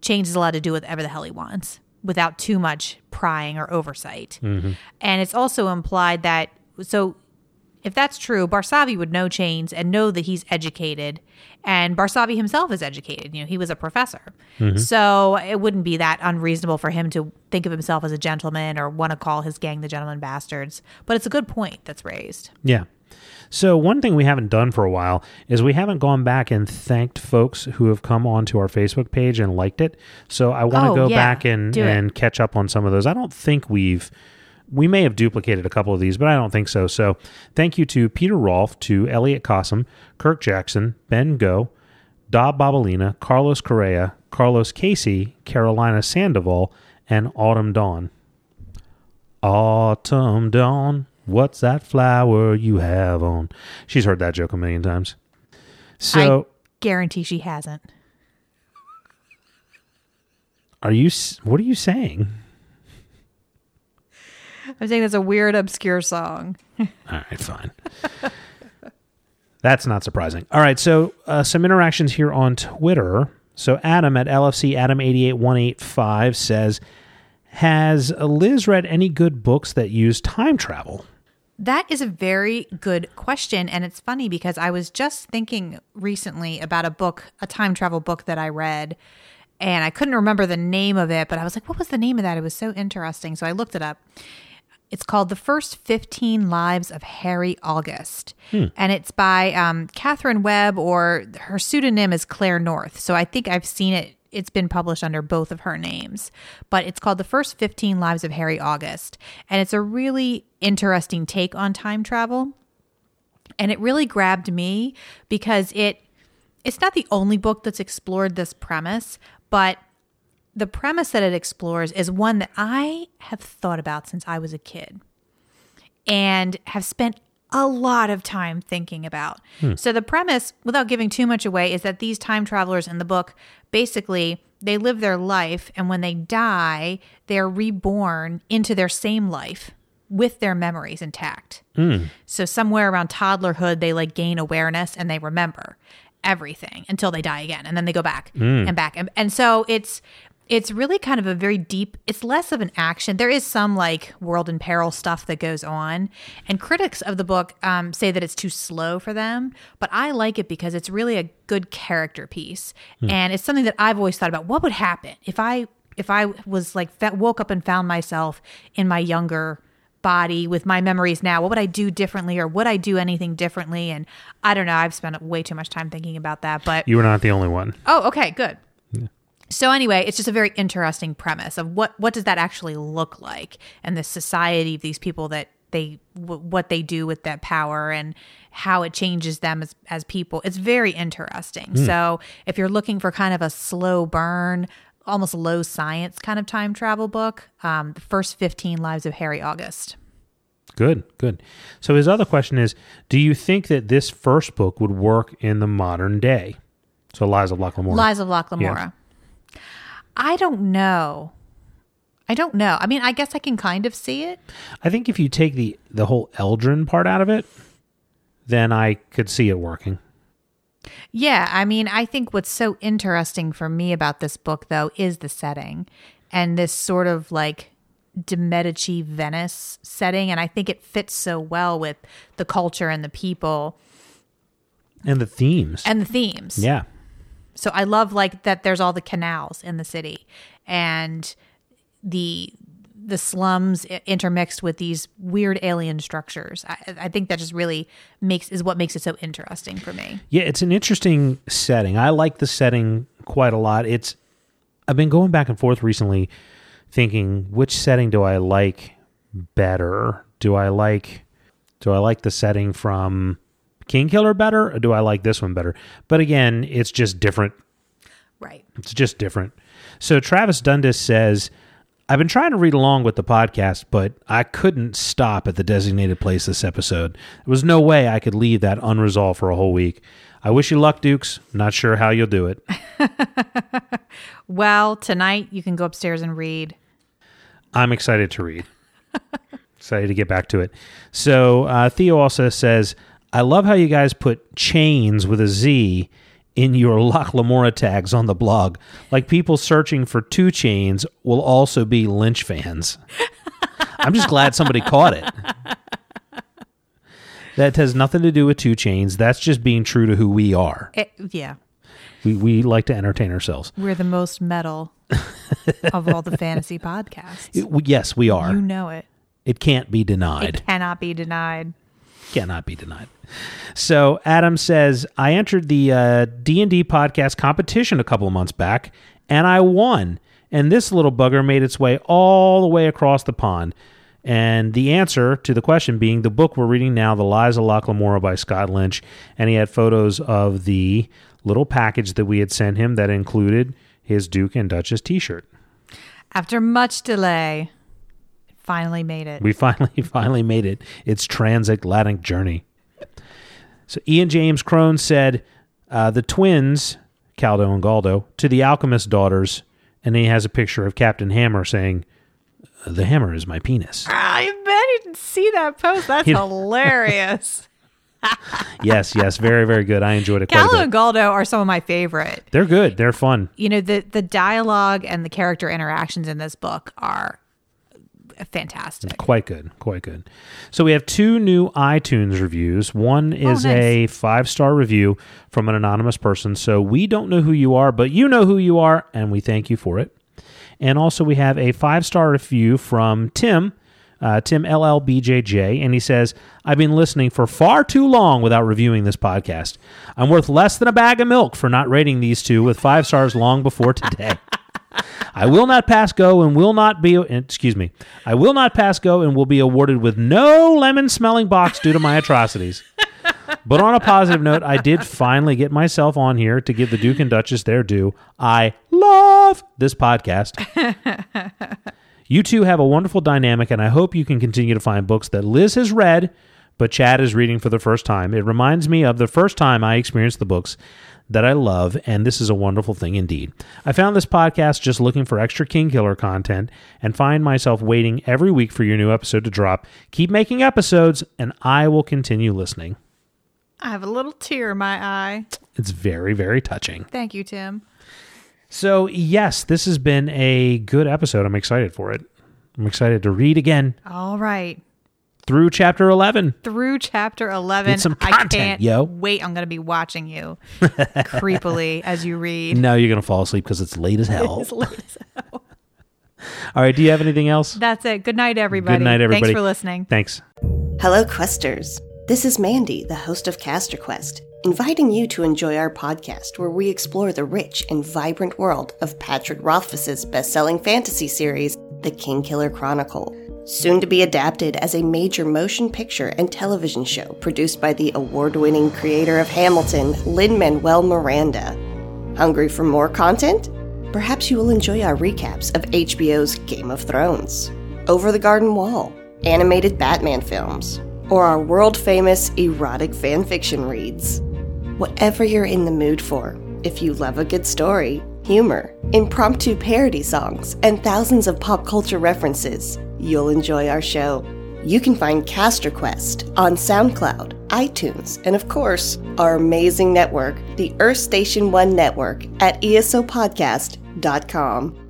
Chains is allowed to do whatever the hell he wants without too much prying or oversight. Mm-hmm. And it's also implied that so if that's true, Barsavi would know Chains and know that he's educated, and Barsavi himself is educated. You know, he was a professor, mm-hmm. so it wouldn't be that unreasonable for him to think of himself as a gentleman or want to call his gang the Gentleman Bastards. But it's a good point that's raised. yeah. So one thing we haven't done for a while is we haven't gone back and thanked folks who have come onto our Facebook page and liked it. So I want to Oh, go yeah. back and Do it. and catch up on some of those. I don't think we've we may have duplicated a couple of these, but I don't think so. So thank you to Peter Rolfe, to Elliot Cossum, Kirk Jackson, Ben Go, Dob Babalina, Carlos Correa, Carlos Casey, Carolina Sandoval, and Autumn Dawn. Autumn Dawn, what's that flower you have on? She's heard that joke a million times. So, Guarantee she hasn't. are you? What are you saying? I'm saying that's a weird, obscure song. All right, fine. That's not surprising. All right, so uh, some interactions here on Twitter. So Adam at LFC Adam eighty eight one eight five says, "Has Liz read any good books that use time travel?" That is a very good question. And it's funny because I was just thinking recently about a book, a time travel book that I read, and I couldn't remember the name of it, but I was like, what was the name of that? It was so interesting. So I looked it up. It's called The First 15 Lives of Harry August. And it's by um, Catherine Webb, or her pseudonym is Claire North. So I think I've seen it. It's been published under both of her names, but it's called The First 15 Lives of Harry August. And it's a really interesting take on time travel. And it really grabbed me because it it's not the only book that's explored this premise, but the premise that it explores is one that I have thought about since I was a kid and have spent a lot of time thinking about. Hmm. So the premise, without giving too much away, is that these time travelers in the book basically they live their life and when they die, they're reborn into their same life with their memories intact. Hmm. So somewhere around toddlerhood, they like gain awareness and they remember everything until they die again, and then they go back hmm. and back, and, and so it's it's really kind of a very deep. It's less of an action. There is some like world in peril stuff that goes on, and critics of the book um, say that it's too slow for them. But I like it because it's really a good character piece, and it's something that I've always thought about. What would happen if I if I was like woke up and found myself in my younger body with my memories now what would i do differently or would i do anything differently and i don't know i've spent way too much time thinking about that but You were not the only one. oh okay good so anyway it's just a very interesting premise of what what does that actually look like and the society of these people that they w- what they do with that power and how it changes them as as people it's very interesting so if you're looking for kind of a slow burn almost low science kind of time travel book um, the first 15 lives of harry august Good, good. So his other question is, do you think that this first book would work in the modern day? So Lies of Locke Lamora. Lies of Lamora. I don't know. I don't know. I mean, I guess I can kind of see it. I think if you take the the whole Eldren part out of it, then I could see it working. Yeah, I mean, I think what's so interesting for me about this book, though, is the setting and this sort of like de Medici Venice setting. And I think it fits so well with the culture and the people And the themes. and the themes. yeah. So I love like that there's all the canals in the city and the the slums intermixed with these weird alien structures. I, I think that just really makes is what makes it so interesting for me. Yeah, it's an interesting setting. I like the setting quite a lot. It's I've been going back and forth recently thinking which setting do I like better? Do I like do I like the setting from King Killer better or do I like this one better? But again, it's just different Right. It's just different. So Travis Dundas says, I've been trying to read along with the podcast, but I couldn't stop at the designated place this episode. There was no way I could leave that unresolved for a whole week. I wish you luck, Dukes. Not sure how you'll do it. Well, tonight you can go upstairs and read. I'm excited to read. excited to get back to it. So uh, Theo also says, I love how you guys put chains with a Z in your Locke Lamora tags on the blog. Like people searching for two chains will also be Lynch fans. I'm just glad somebody caught it. That has nothing to do with two chains. That's just being true to who we are. It, yeah, We, we like to entertain ourselves. we're the most metal of all the fantasy podcasts. It- yes, we are. You know it. It can't be denied. It cannot be denied. Cannot be denied. So Adam says, I entered the uh, D&D podcast competition a couple of months back, and I won. And this little bugger made its way all the way across the pond. And the answer to the question being the book we're reading now, The Lies of Lamora by Scott Lynch. And he had photos of the little package that we had sent him that included his Duke and Duchess t-shirt. After much delay, finally made it. We finally, finally made it. Its transatlantic journey. So Ian James Crone said, uh, the twins, Calo and Galdo, to the alchemist daughters, and he has a picture of Captain Hammer saying, "The hammer is my penis." I bet you didn't see that post. That's hilarious. yes, yes, very, very good. I enjoyed it Calo and. Galdo are some of my favorite. They're good. They're fun. You know, the the dialogue and the character interactions in this book are fantastic. Quite good. Quite good. So we have two new iTunes reviews. One is Oh, nice. a five star review from an anonymous person. So we don't know who you are, but you know who you are, and we thank you for it. And also, we have a five star review from Tim, uh, Tim LLBJJ, and he says, I've been listening for far too long without reviewing this podcast. I'm worth less than a bag of milk for not rating these two with five stars long before today. I will not pass go and will not be excuse me. I will not pass go and will be awarded with no lemon smelling box due to my atrocities. But on a positive note, I did finally get myself on here to give the Duke and Duchess their due. I love this podcast. You two have a wonderful dynamic, and I hope you can continue to find books that Liz has read, but Chad is reading for the first time. It reminds me of the first time I experienced the books that I love, and this is a wonderful thing indeed. I found this podcast just looking for extra King Killer content and find myself waiting every week for your new episode to drop. Keep making episodes, and I will continue listening. I have a little tear in my eye. It's very, very touching. Thank you, Tim. So, yes, this has been a good episode. I'm excited for it. I'm excited to read again All right. Through chapter 11. Through chapter 11. Get some I content, can't yo. wait. I'm going to be watching you creepily as you read. Now you're going to fall asleep because it's late as hell. It's late as hell. All right. Do you have anything else? That's it. Good night, everybody. Good night, everybody. Thanks for listening. Thanks. Hello, Questers. This is Mandy, the host of Caster Quest, inviting you to enjoy our podcast where we explore the rich and vibrant world of Patrick Rothfuss's best-selling fantasy series, The King Killer Chronicle. Soon to be adapted as a major motion picture and television show produced by the award-winning creator of Hamilton, Lin-Manuel Miranda. Hungry for more content? Perhaps you will enjoy our recaps of HBO's Game of Thrones, Over the Garden Wall, animated Batman films, or our world famous erotic fanfiction reads. Whatever you're in the mood for, if you love a good story, humor, impromptu parody songs, and thousands of pop culture references, you'll enjoy our show. You can find Caster Quest on SoundCloud, iTunes, and of course, our amazing network, the Earth Station One Network, at esopodcast.com.